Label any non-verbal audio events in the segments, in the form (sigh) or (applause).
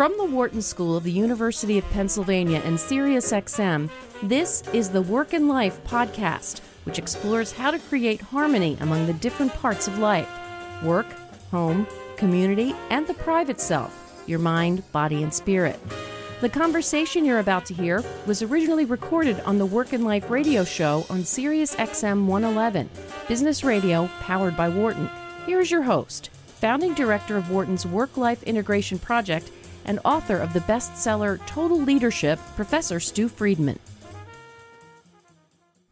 From the Wharton School of the University of Pennsylvania and SiriusXM, this is the Work and Life podcast, which explores how to create harmony among the different parts of life work, home, community, and the private self, your mind, body, and spirit. The conversation you're about to hear was originally recorded on the Work and Life radio show on SiriusXM 111, business radio powered by Wharton. Here's your host, founding director of Wharton's Work Life Integration Project and author of the bestseller Total Leadership, Professor Stu Friedman.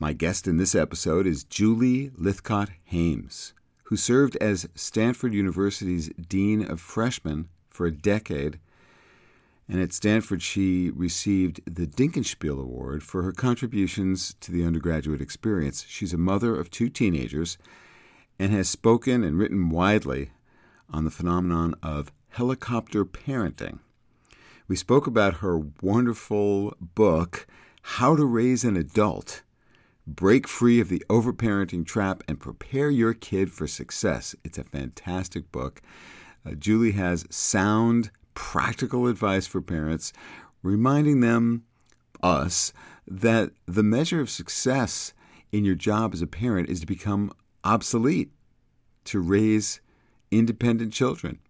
My guest in this episode is Julie Lythcott Haims, who served as Stanford University's Dean of Freshmen for a decade. And at Stanford, she received the Dinkelspiel Award for her contributions to the undergraduate experience. She's a mother of two teenagers and has spoken and written widely on the phenomenon of helicopter parenting. We spoke about her wonderful book, How to Raise an Adult Break Free of the Overparenting Trap and Prepare Your Kid for Success. It's a fantastic book. Uh, Julie has sound, practical advice for parents, reminding them, us, that the measure of success in your job as a parent is to become obsolete, to raise independent children.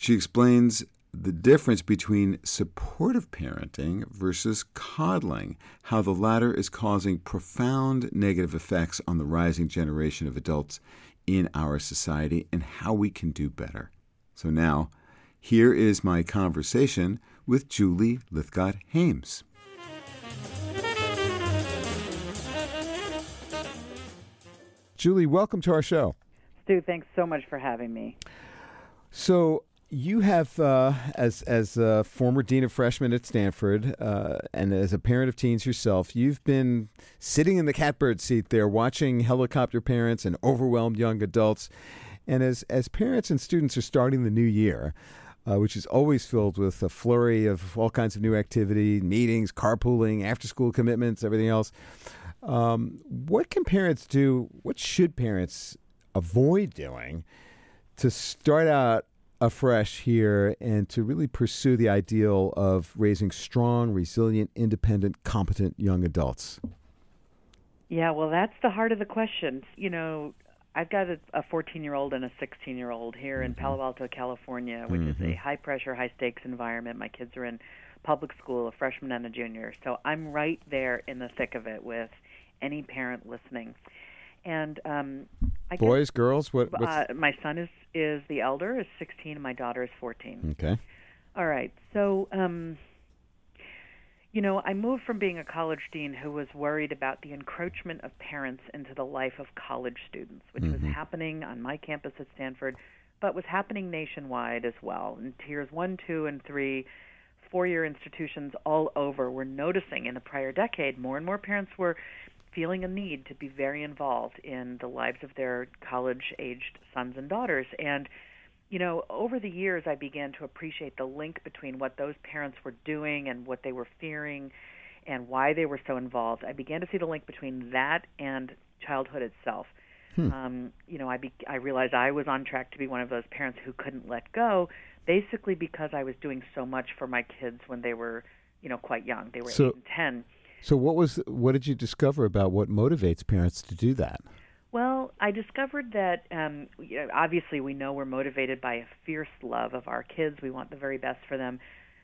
She explains the difference between supportive parenting versus coddling, how the latter is causing profound negative effects on the rising generation of adults in our society, and how we can do better. So now, here is my conversation with Julie Lythcott Haims. Julie, welcome to our show. Stu, thanks so much for having me. So, you have, uh, as as a former dean of freshmen at Stanford, uh, and as a parent of teens yourself, you've been sitting in the catbird seat there, watching helicopter parents and overwhelmed young adults. And as as parents and students are starting the new year, uh, which is always filled with a flurry of all kinds of new activity, meetings, carpooling, after school commitments, everything else. Um, what can parents do? What should parents avoid doing to start out afresh here and to really pursue the ideal of raising strong, resilient, independent, competent young adults? Yeah, well, that's the heart of the question. You know, I've got a 14 year old and a 16 year old here mm-hmm. in Palo Alto, California, which mm-hmm. is a mm-hmm. high pressure, high stakes environment. My kids are in public school, a freshman and a junior. So I'm right there in the thick of it with any parent listening. And um, I boys, guess, girls, what? Uh, my son is is the elder, is 16, and my daughter is 14. Okay. All right. So, um, you know, I moved from being a college dean who was worried about the encroachment of parents into the life of college students, which mm-hmm. was happening on my campus at Stanford, but was happening nationwide as well. In tiers one, two, and three, four year institutions all over were noticing in the prior decade more and more parents were feeling a need to be very involved in the lives of their college aged sons and daughters. And, you know, over the years, I began to appreciate the link between what those parents were doing and what they were fearing and why they were so involved. I began to see the link between that and childhood itself. Hmm. Um, you know, I be, I realized I was on track to be one of those parents who couldn't let go, basically because I was doing so much for my kids when they were, you know, quite young. They were so, eight and ten. So what was what did you discover about what motivates parents to do that? Well, I discovered that um, obviously we know we're motivated by a fierce love of our kids. We want the very best for them.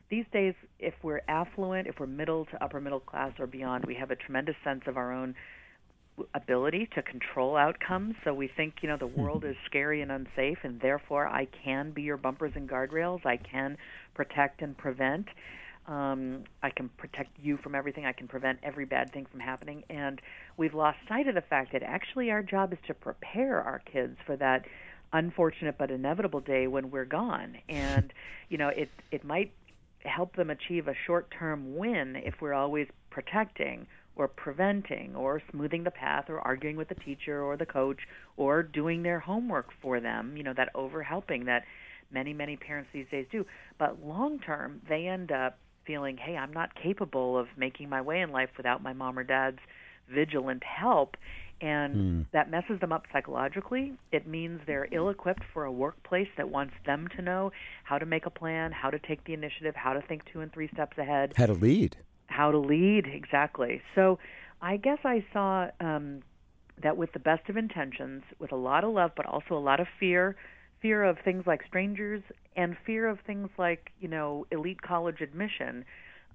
These days, if we're affluent, if we're middle to upper middle class or beyond, we have a tremendous sense of our own ability to control outcomes. So we think, you know, the hmm. world is scary and unsafe, and therefore I can be your bumpers and guardrails. I can protect and prevent. Um, I can protect you from everything. I can prevent every bad thing from happening. And we've lost sight of the fact that actually our job is to prepare our kids for that unfortunate but inevitable day when we're gone. And (laughs) you know, it it might help them achieve a short-term win if we're always protecting or preventing or smoothing the path or arguing with the teacher or the coach or doing their homework for them. You know, that over helping that many many parents these days do. But long term, they end up feeling, hey, I'm not capable of making my way in life without my mom or dad's vigilant help. And Hmm. that messes them up psychologically. It means they're ill equipped for a workplace that wants them to know how to make a plan, how to take the initiative, how to think two and three steps ahead How to lead. how to lead exactly. So I guess I saw um, that with the best of intentions, with a lot of love, but also a lot of fear, fear of things like strangers and fear of things like you know elite college admission,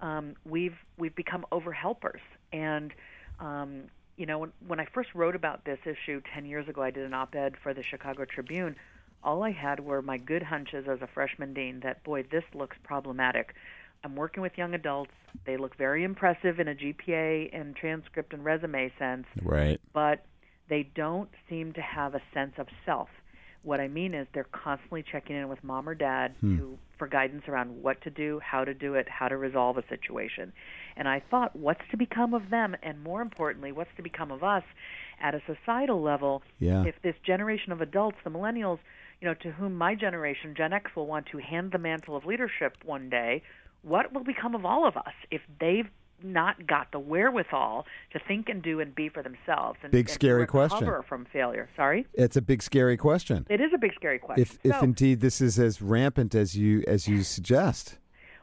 um, we've we've become over helpers. And um, you know when, when I first wrote about this issue ten years ago, I did an op-ed for the Chicago Tribune. All I had were my good hunches as a freshman dean that boy, this looks problematic. I'm working with young adults. They look very impressive in a GPA and transcript and resume sense, Right. but they don't seem to have a sense of self. What I mean is they're constantly checking in with mom or dad hmm. to, for guidance around what to do, how to do it, how to resolve a situation. And I thought, what's to become of them? And more importantly, what's to become of us at a societal level Yeah. if this generation of adults, the millennials, you know, to whom my generation, Gen X, will want to hand the mantle of leadership one day, what will become of all of us if they've not got the wherewithal to think and do and be for themselves and, Big, and scary question. from failure? Sorry, It's a big scary question. it is a big scary question. If if indeed this is as rampant as you as you suggest.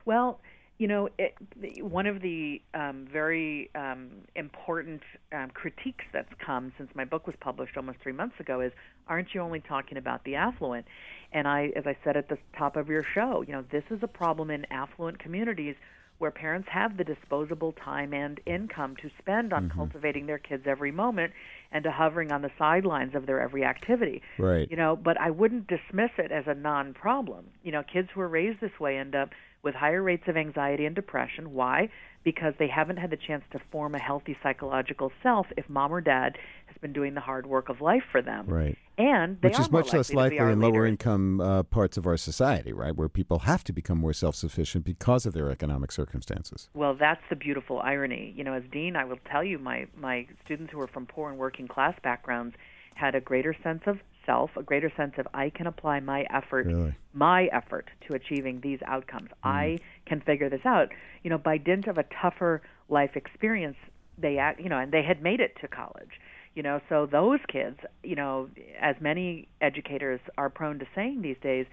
Well, you know, it, one of the um, very um, important um, critiques that's come since my book was published almost three months ago is, aren't you only talking about the affluent? And I, as I said at the top of your show, you know, this is a problem in affluent communities where parents have the disposable time and income to spend on mm-hmm. cultivating their kids every moment and to hovering on the sidelines of their every activity. Right. You know, but I wouldn't dismiss it as a non-problem. You know, kids who are raised this way end up with higher rates of anxiety and depression. Why? Because they haven't had the chance to form a healthy psychological self if mom or dad has been doing the hard work of life for them. Right. And they Which are is much less likely likely in lower leaders. income uh, parts of our society, right? Where people have to become more self sufficient because of their economic circumstances. Well, that's the beautiful irony. You know, as dean, I will tell you, my my students who are from poor and working class backgrounds had a greater sense of self, a greater sense of I can apply my effort, Really? my effort to achieving these outcomes. Mm-hmm. I can figure this out. You know, by dint of a tougher life experience, they act. You know, and they had made it to college. You know, so those kids, you know, as many educators are prone to saying these days,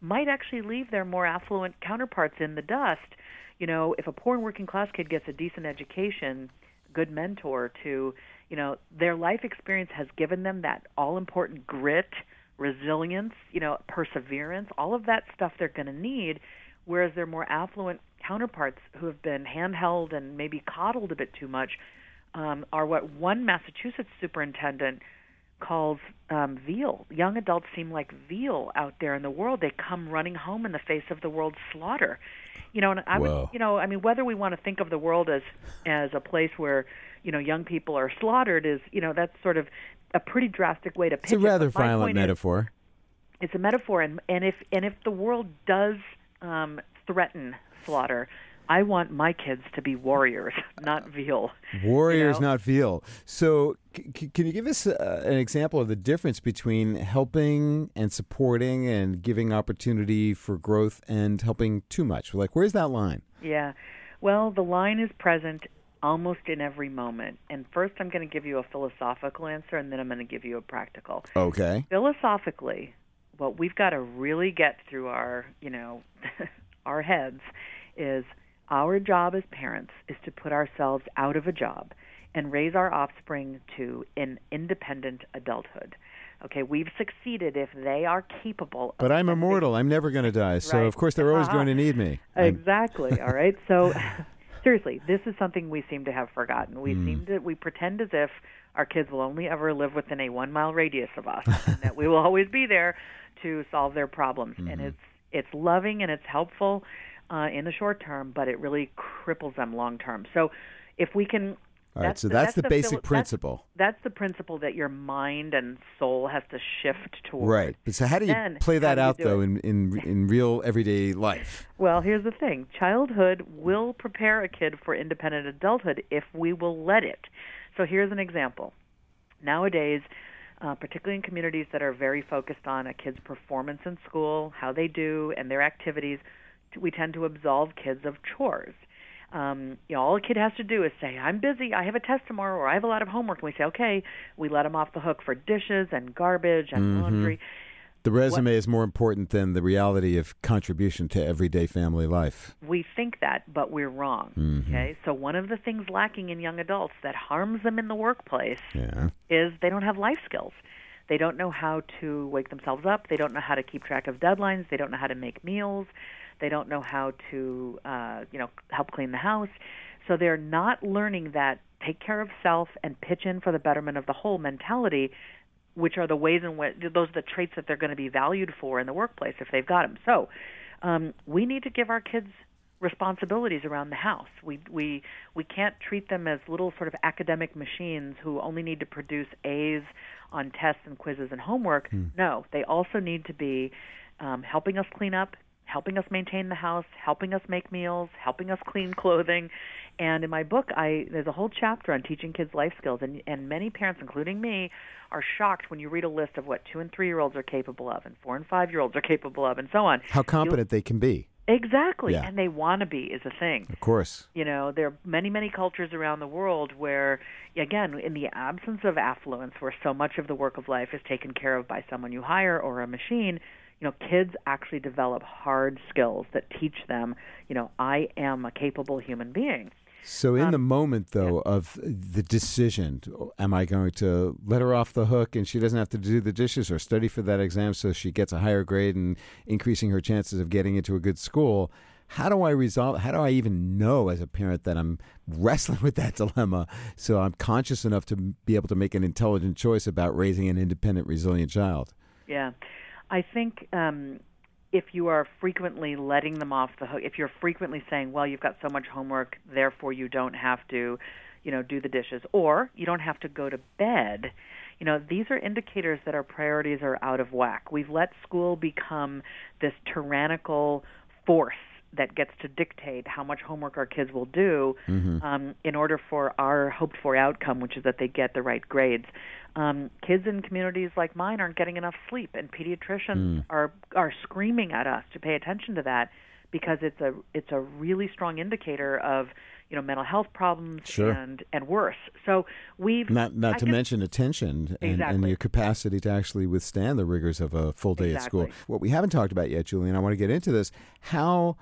might actually leave their more affluent counterparts in the dust. You know, if a poor and working class kid gets a decent education, good mentor to, you know, their life experience has given them that all important grit, resilience, you know, perseverance, all of that stuff they're going to need, whereas their more affluent counterparts who have been handheld and maybe coddled a bit too much um, are what one Massachusetts superintendent calls um, veal. Young adults seem like veal out there in the world. They come running home in the face of the world's slaughter. You know, and I Whoa. would, you know, I mean, whether we want to think of the world as as a place where you know young people are slaughtered is, you know, that's sort of a pretty drastic way to pitch it. It's a rather my violent point is- metaphor. it's a metaphor and and if and if the world does um threaten slaughter i want my kids to be warriors (laughs) not veal Warriors, know? not veal. So, c- can you give us uh, an example of the difference between helping and supporting and giving opportunity for growth and helping too much? Like, where's that line? yeah well the line is present almost in every moment and first i'm going to give you a philosophical answer and then i'm going to give you a practical Okay. philosophically what we've got to really get through our you know (laughs) our heads is our job as parents is to put ourselves out of a job and raise our offspring to an independent adulthood okay we've succeeded if they are capable of But I'm immortal. I'm never going to die. So, Right. of course, they're always Uh-huh. going to need me. (laughs) Exactly. All right. So, (laughs) seriously, this is something we seem to have forgotten. We Hmm. seem to we pretend as if our kids will only ever live within a one mile radius of us, and that we will (laughs) always be there to solve their problems. And Mm-hmm. it's it's loving and it's helpful uh, in the short term, but it really cripples them long term. So, if we can. All right, so the- that's the basic philo- principle. That's, the principle that your mind and soul has to shift toward. Right. But so, how do you Then, play that out, though, it? in, in, (laughs) in real everyday life? Well, here's the thing childhood will prepare a kid for independent adulthood if we will let it. So here's an example. Nowadays, uh, particularly in communities that are very focused on a kid's performance in school, how they do, and their activities, we tend to absolve kids of chores. Um, you know, all a kid has to do is say, "I'm busy. I have a test tomorrow, or I have a lot of homework." And we say, "Okay." We let them off the hook for dishes and garbage and Mm-hmm. laundry. The resume is more important than the reality of contribution to everyday family life. We think that, but we're wrong. Mm-hmm. Okay, so one of the things lacking in young adults that harms them in the workplace Yeah. is they don't have life skills. They don't know how to wake themselves up. They don't know how to keep track of deadlines. They don't know how to make meals. They don't know how to, uh, you know, help clean the house. So they're not learning that take care of self and pitch in for the betterment of the whole mentality, which are the ways in which those are the traits that they're going to be valued for in the workplace if they've got them. So um, we need to give our kids responsibilities around the house. We we we can't treat them as little sort of academic machines who only need to produce A's on tests and quizzes and homework. No, they also need to be um, helping us clean up, helping us maintain the house, helping us make meals, helping us clean (laughs) clothing. And in my book, I there's a whole chapter on teaching kids life skills, and and many parents, including me, are shocked when you read a list of what two and three year olds are capable of, and four and five year olds are capable of, and so on. How competent they can be. Exactly, Yeah. and they want to be is a thing. Of course. You know, there are many, many cultures around the world where, again, in the absence of affluence, where so much of the work of life is taken care of by someone you hire or a machine, you know, kids actually develop hard skills that teach them, you know, I am a capable human being. So, in um, the moment, though, of the decision, am I going to let her off the hook and she doesn't have to do the dishes or study for that exam so she gets a higher grade and increasing her chances of getting into a good school? How do I resolve? How do I even know as a parent that I'm wrestling with that (laughs) dilemma so I'm conscious enough to be able to make an intelligent choice about raising an independent, resilient child? Yeah. I think um, if you are frequently letting them off the hook, if you're frequently saying, well, you've got so much homework, therefore you don't have to, you know, do the dishes, or you don't have to go to bed, you know, these are indicators that our priorities are out of whack. We've let school become this tyrannical force that gets to dictate how much homework our kids will do um, in order for our hoped for outcome, which is that they get the right grades. Um, kids in communities like mine aren't getting enough sleep, and pediatricians are are screaming at us to pay attention to that because it's a it's a really strong indicator of you know mental health problems Sure. and and worse. So we've Not not I to guess- mention attention and, and your capacity to actually withstand the rigors of a full day at school. What we haven't talked about yet, Julian, I want to get into this. How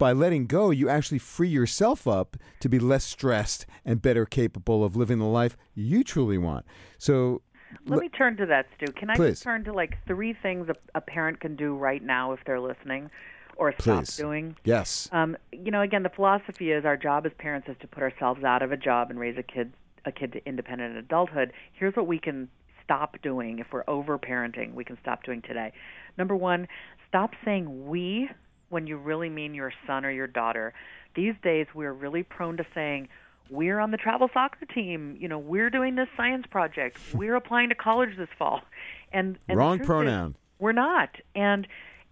by letting go, you actually free yourself up to be less stressed and better capable of living the life you truly want. So Let me turn to that, Stu. Can I Please. just turn to like three things a, a parent can do right now if they're listening, or stop Please. doing? yes. Um, you know, again, the philosophy is our job as parents is to put ourselves out of a job and raise a kid a kid to independent adulthood. Here's what we can stop doing if we're over parenting. We can stop doing today. Number one, stop saying we when you really mean your son or your daughter. These days, we're really prone to saying. We're on the travel soccer team. You know, we're doing this science project. (laughs) We're applying to college this fall, and, and Wrong is, pronoun. we're not. And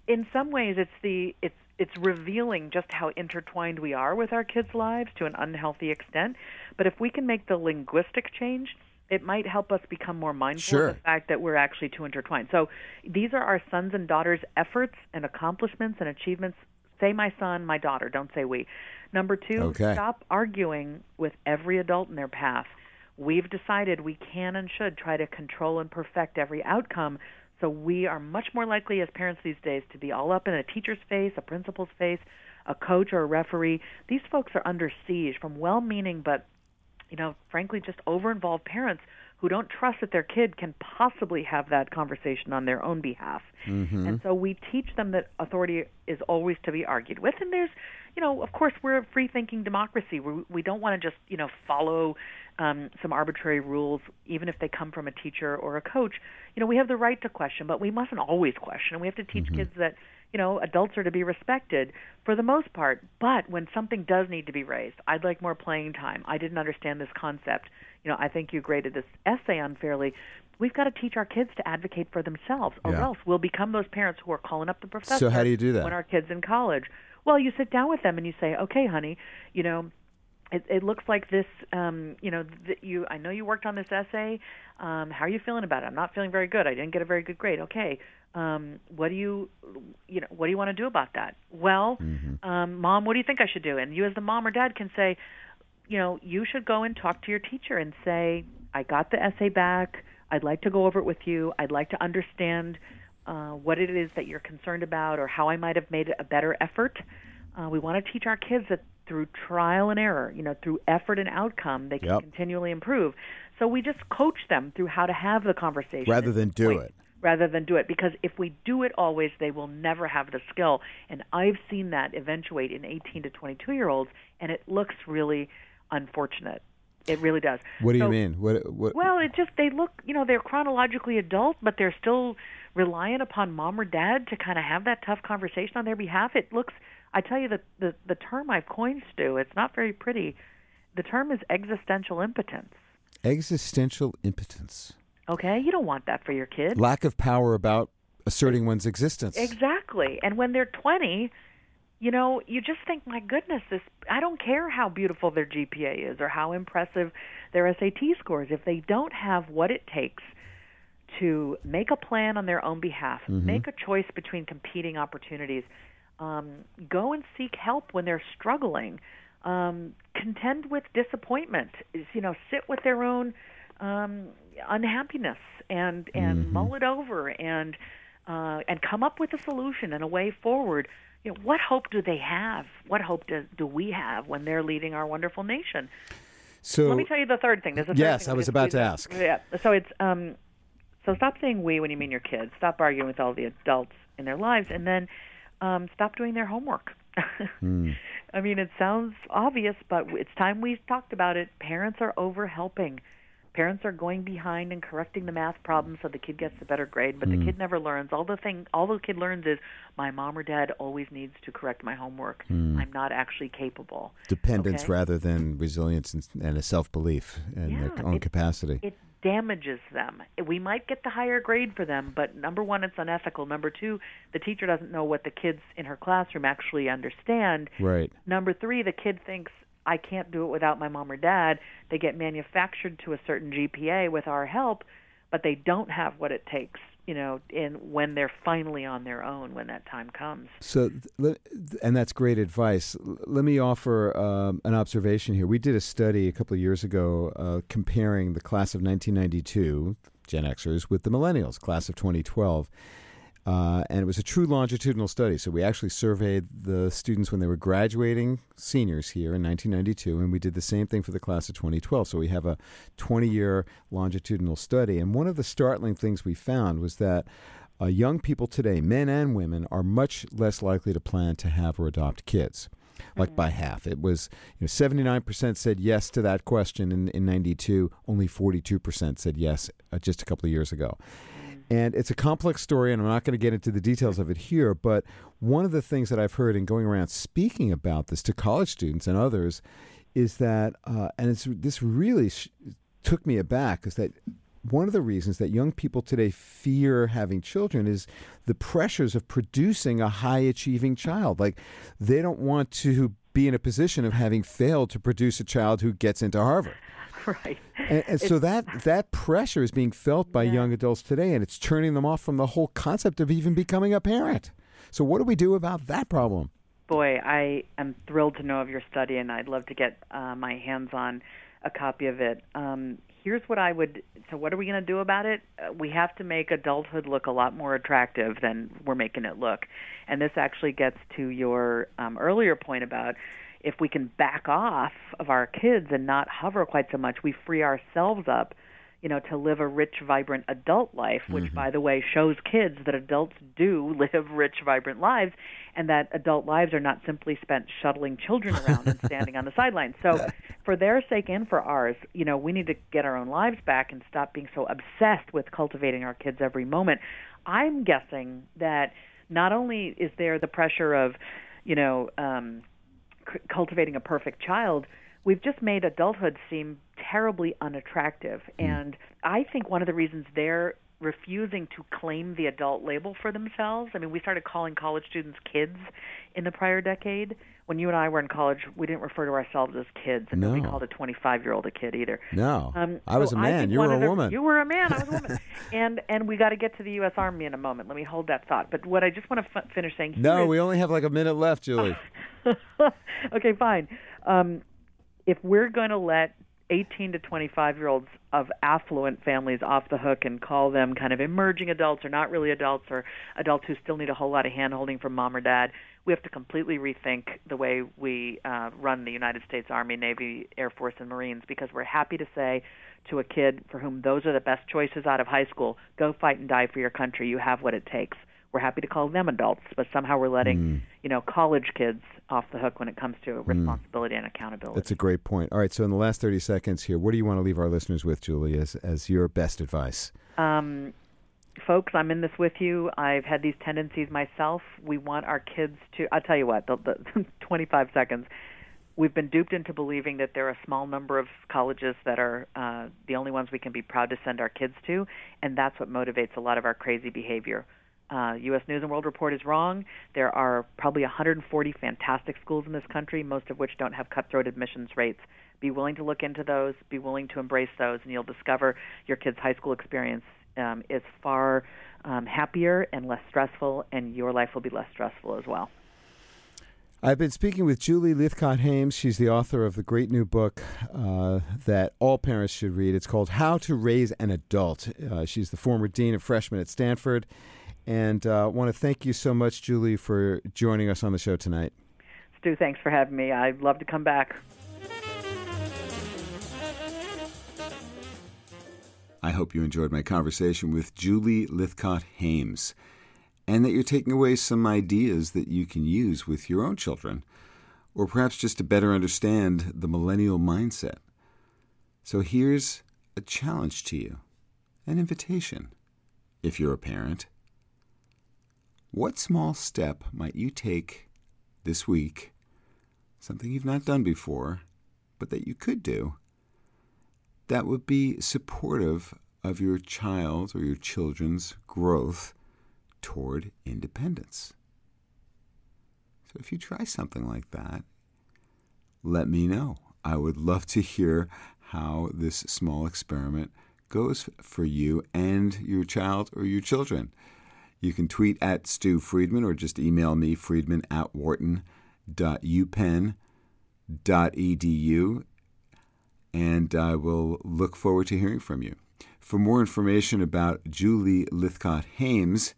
in some ways it's the it's it's revealing just how intertwined we are with our kids' lives to an unhealthy extent. But if we can make the linguistic change, it might help us become more mindful Sure. of the fact that we're actually too intertwined. So these are our sons and daughters' efforts and accomplishments and achievements. Say my son, my daughter, don't say we. Number two, Okay. stop arguing with every adult in their path. We've decided we can and should try to control and perfect every outcome. So we are much more likely as parents these days to be all up in a teacher's face, a principal's face, a coach or a referee. These folks are under siege from well-meaning but you know, frankly, just over-involved parents who don't trust that their kid can possibly have that conversation on their own behalf. And so we teach them that authority is always to be argued with. And there's, you know, of course, we're a free-thinking democracy. We we don't want to just, you know, follow um, some arbitrary rules, even if they come from a teacher or a coach. You know, we have the right to question, but we mustn't always question. And we have to teach kids that you know, adults are to be respected for the most part. But when something does need to be raised, I'd like more playing time. I didn't understand this concept. You know, I think you graded this essay unfairly. We've got to teach our kids to advocate for themselves, or Yeah. else we'll become those parents who are calling up the professor. So how do you do that? when our kids in college? Well, you sit down with them and you say, "Okay, honey, you know." It, it looks like this. Um, you know, th- you. I know you worked on this essay. Um, how are you feeling about it? I'm not feeling very good. I didn't get a very good grade. Okay. Um, what do you, you know, what do you want to do about that? Well, mm-hmm. um, mom, what do you think I should do? And you, as the mom or dad, can say, you know, you should go and talk to your teacher and say, I got the essay back. I'd like to go over it with you. I'd like to understand uh, what it is that you're concerned about or how I might have made a better effort. Uh, we want to teach our kids that through trial and error, you know, through effort and outcome, they can yep. continually improve. So we just coach them through how to have the conversation rather than do point, it. Rather than do it, because if we do it always, they will never have the skill. And I've seen that eventuate in 18 to 22 year olds, and it looks really unfortunate. It really does. What do so, you mean? What, what? Well, it just they look, you know, they're chronologically adult, but they're still reliant upon mom or dad to kind of have that tough conversation on their behalf. It looks I tell you the, the the term I've coined, Stu. It's not very pretty. The term is existential impotence. Existential impotence. Okay, you don't want that for your kid. Lack of power about asserting one's existence. Exactly. And when they're 20, you know, you just think, my goodness, this I don't care how beautiful their GPA is or how impressive their SAT scores if they don't have what it takes to make a plan on their own behalf, mm-hmm. make a choice between competing opportunities um, go and seek help when they're struggling. Um, contend with disappointment. You know sit with their own um, unhappiness and and mm-hmm. mull it over and uh, and come up with a solution and a way forward. You know, what hope do they have? What hope do, do we have when they're leading our wonderful nation? So let me tell you the third thing. There's a yes, thing I was about to ask. Yeah. So it's um, so stop saying we when you mean your kids. Stop arguing with all the adults in their lives, and then um, stop doing their homework. (laughs) mm. I mean, it sounds obvious, but it's time we talked about it. Parents are over helping. Parents are going behind and correcting the math problems so the kid gets a better grade, but mm. the kid never learns. All the thing, all the kid learns is my mom or dad always needs to correct my homework. Mm. I'm not actually capable. Dependence okay? rather than resilience and, and a self belief in yeah, their own it, capacity. It damages them. We might get the higher grade for them, but number one, it's unethical. Number two, the teacher doesn't know what the kids in her classroom actually understand. Right. Number three, the kid thinks I can't do it without my mom or dad. They get manufactured to a certain GPA with our help, but they don't have what it takes you know, in when they're finally on their own when that time comes. So, and that's great advice. Let me offer um, an observation here. We did a study a couple of years ago uh, comparing the class of 1992 Gen Xers with the millennials, class of 2012. Uh, and it was a true longitudinal study. So we actually surveyed the students when they were graduating seniors here in 1992, and we did the same thing for the class of 2012. So we have a 20 year longitudinal study. And one of the startling things we found was that uh, young people today, men and women, are much less likely to plan to have or adopt kids. Like mm-hmm. by half. It was you know, 79% said yes to that question in, in 92, only 42% said yes uh, just a couple of years ago. And it's a complex story, and I'm not going to get into the details of it here. But one of the things that I've heard in going around speaking about this to college students and others is that, uh, and it's this really sh- took me aback, is that one of the reasons that young people today fear having children is the pressures of producing a high achieving child. Like they don't want to be in a position of having failed to produce a child who gets into Harvard. (laughs) right. And, and so that that pressure is being felt by yeah. young adults today, and it's turning them off from the whole concept of even becoming a parent. So what do we do about that problem? Boy, I am thrilled to know of your study, and I'd love to get uh, my hands on a copy of it. Um, here's what I would. So, what are we going to do about it? Uh, we have to make adulthood look a lot more attractive than we're making it look. And this actually gets to your um, earlier point about if we can back off of our kids and not hover quite so much, we free ourselves up, you know, to live a rich, vibrant adult life, which, mm-hmm. by the way, shows kids that adults do (laughs) live rich, vibrant lives, and that adult lives are not simply spent shuttling children around and standing on the (laughs) sidelines. So, for their sake and for ours, you know, we need to get our own lives back and stop being so obsessed with cultivating our kids every moment. I'm guessing that not only is there the pressure of, you know, um, cultivating a perfect child, we've just made adulthood seem terribly unattractive. Mm. And I think one of the reasons they're refusing to claim the adult label for themselves. I mean, we started calling college students kids in the prior decade. When you and I were in college, we didn't refer to ourselves as kids, and no. nobody called a 25 year old a kid either. No, um, I was so a man. You were a woman. You were a man. I was a woman. (laughs) and and we got to get to the U.S. Army in a moment. Let me hold that thought. But what I just want to f- finish saying. No, is, we only have like a minute left, Julie. (laughs) okay, fine. Um, if we're going to let 18 to 25 year olds of affluent families off the hook and call them kind of emerging adults or not really adults or adults who still need a whole lot of hand holding from mom or dad. We have to completely rethink the way we uh, run the United States Army, Navy, Air Force, and Marines because we're happy to say to a kid for whom those are the best choices out of high school go fight and die for your country. You have what it takes we're happy to call them adults, but somehow we're letting mm. you know college kids off the hook when it comes to hmm. responsibility mm. and accountability. That's a great point. All right, so in the last thirty seconds here, what do you want to leave our listeners with, Julie, as as your best advice? Um, folks, I'm in this with you. I've had these tendencies myself. We want our kids to. I'll tell you what. The, the (laughs) 25 seconds. We've been duped into believing that there are a small number of colleges that are uh, the only ones we can be proud to send our kids to, and that's what motivates a lot of our crazy behavior uh, U.S. News and World Report is wrong. There are probably 140 fantastic schools in this country, most of which don't have cutthroat admissions rates. Be willing to look into those. Be willing to embrace those, and you'll discover your kid's high school experience um, is far um, happier and less stressful, and your life will be less stressful as well. I've been speaking with Julie Lythcott Haims. She's the author of the great new book uh, that all parents should read. It's called How to Raise an Adult. Uh, she's the former dean of freshmen at Stanford and I uh, want to thank you so much, Julie, for joining us on the show tonight. Stu, thanks for having me. I'd love to come back. I hope you enjoyed my conversation with Julie Lythcott Haims and that you're taking away some ideas that you can use with your own children, or perhaps just to better understand the millennial mindset. So here's a challenge to you, an invitation, if you're a parent what small step might you take this week, something you've not done before, but that you could do, that would be supportive of your child or your children's growth toward independence? So if you try something like that, let me know. I would love to hear how this small experiment goes for you and your child or your children. You can tweet at Stu Friedman or just email me, friedman at wharton.upenn.edu, and I will look forward to hearing from you. For more information about Julie Lythcott Haims,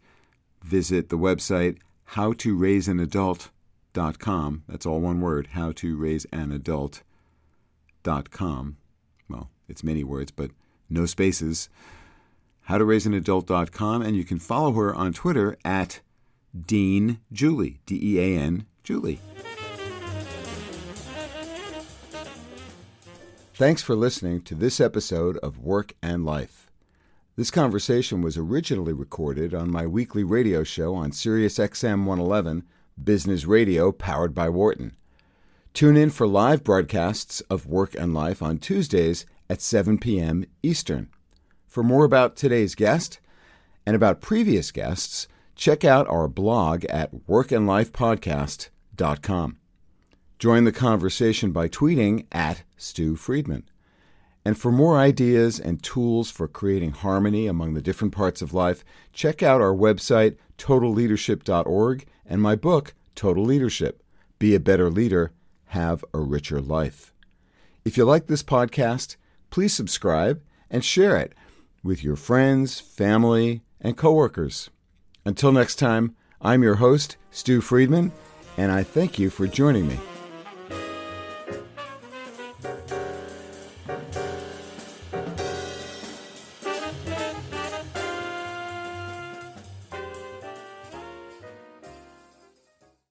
visit the website howtoraiseanadult.com. That's all one word, howtoraiseanadult.com. Well, it's many words, but no spaces howtoraiseanadult.com, and you can follow her on Twitter at Dean Julie, D E A N Julie. Thanks for listening to this episode of Work and Life. This conversation was originally recorded on my weekly radio show on Sirius XM 111, Business Radio powered by Wharton. Tune in for live broadcasts of Work and Life on Tuesdays at 7 p.m. Eastern. For more about today's guest and about previous guests, check out our blog at workandlifepodcast.com. Join the conversation by tweeting at Stu Friedman. And for more ideas and tools for creating harmony among the different parts of life, check out our website, totalleadership.org, and my book, Total Leadership Be a Better Leader, Have a Richer Life. If you like this podcast, please subscribe and share it with your friends, family, and coworkers. Until next time, I'm your host, Stu Friedman, and I thank you for joining me.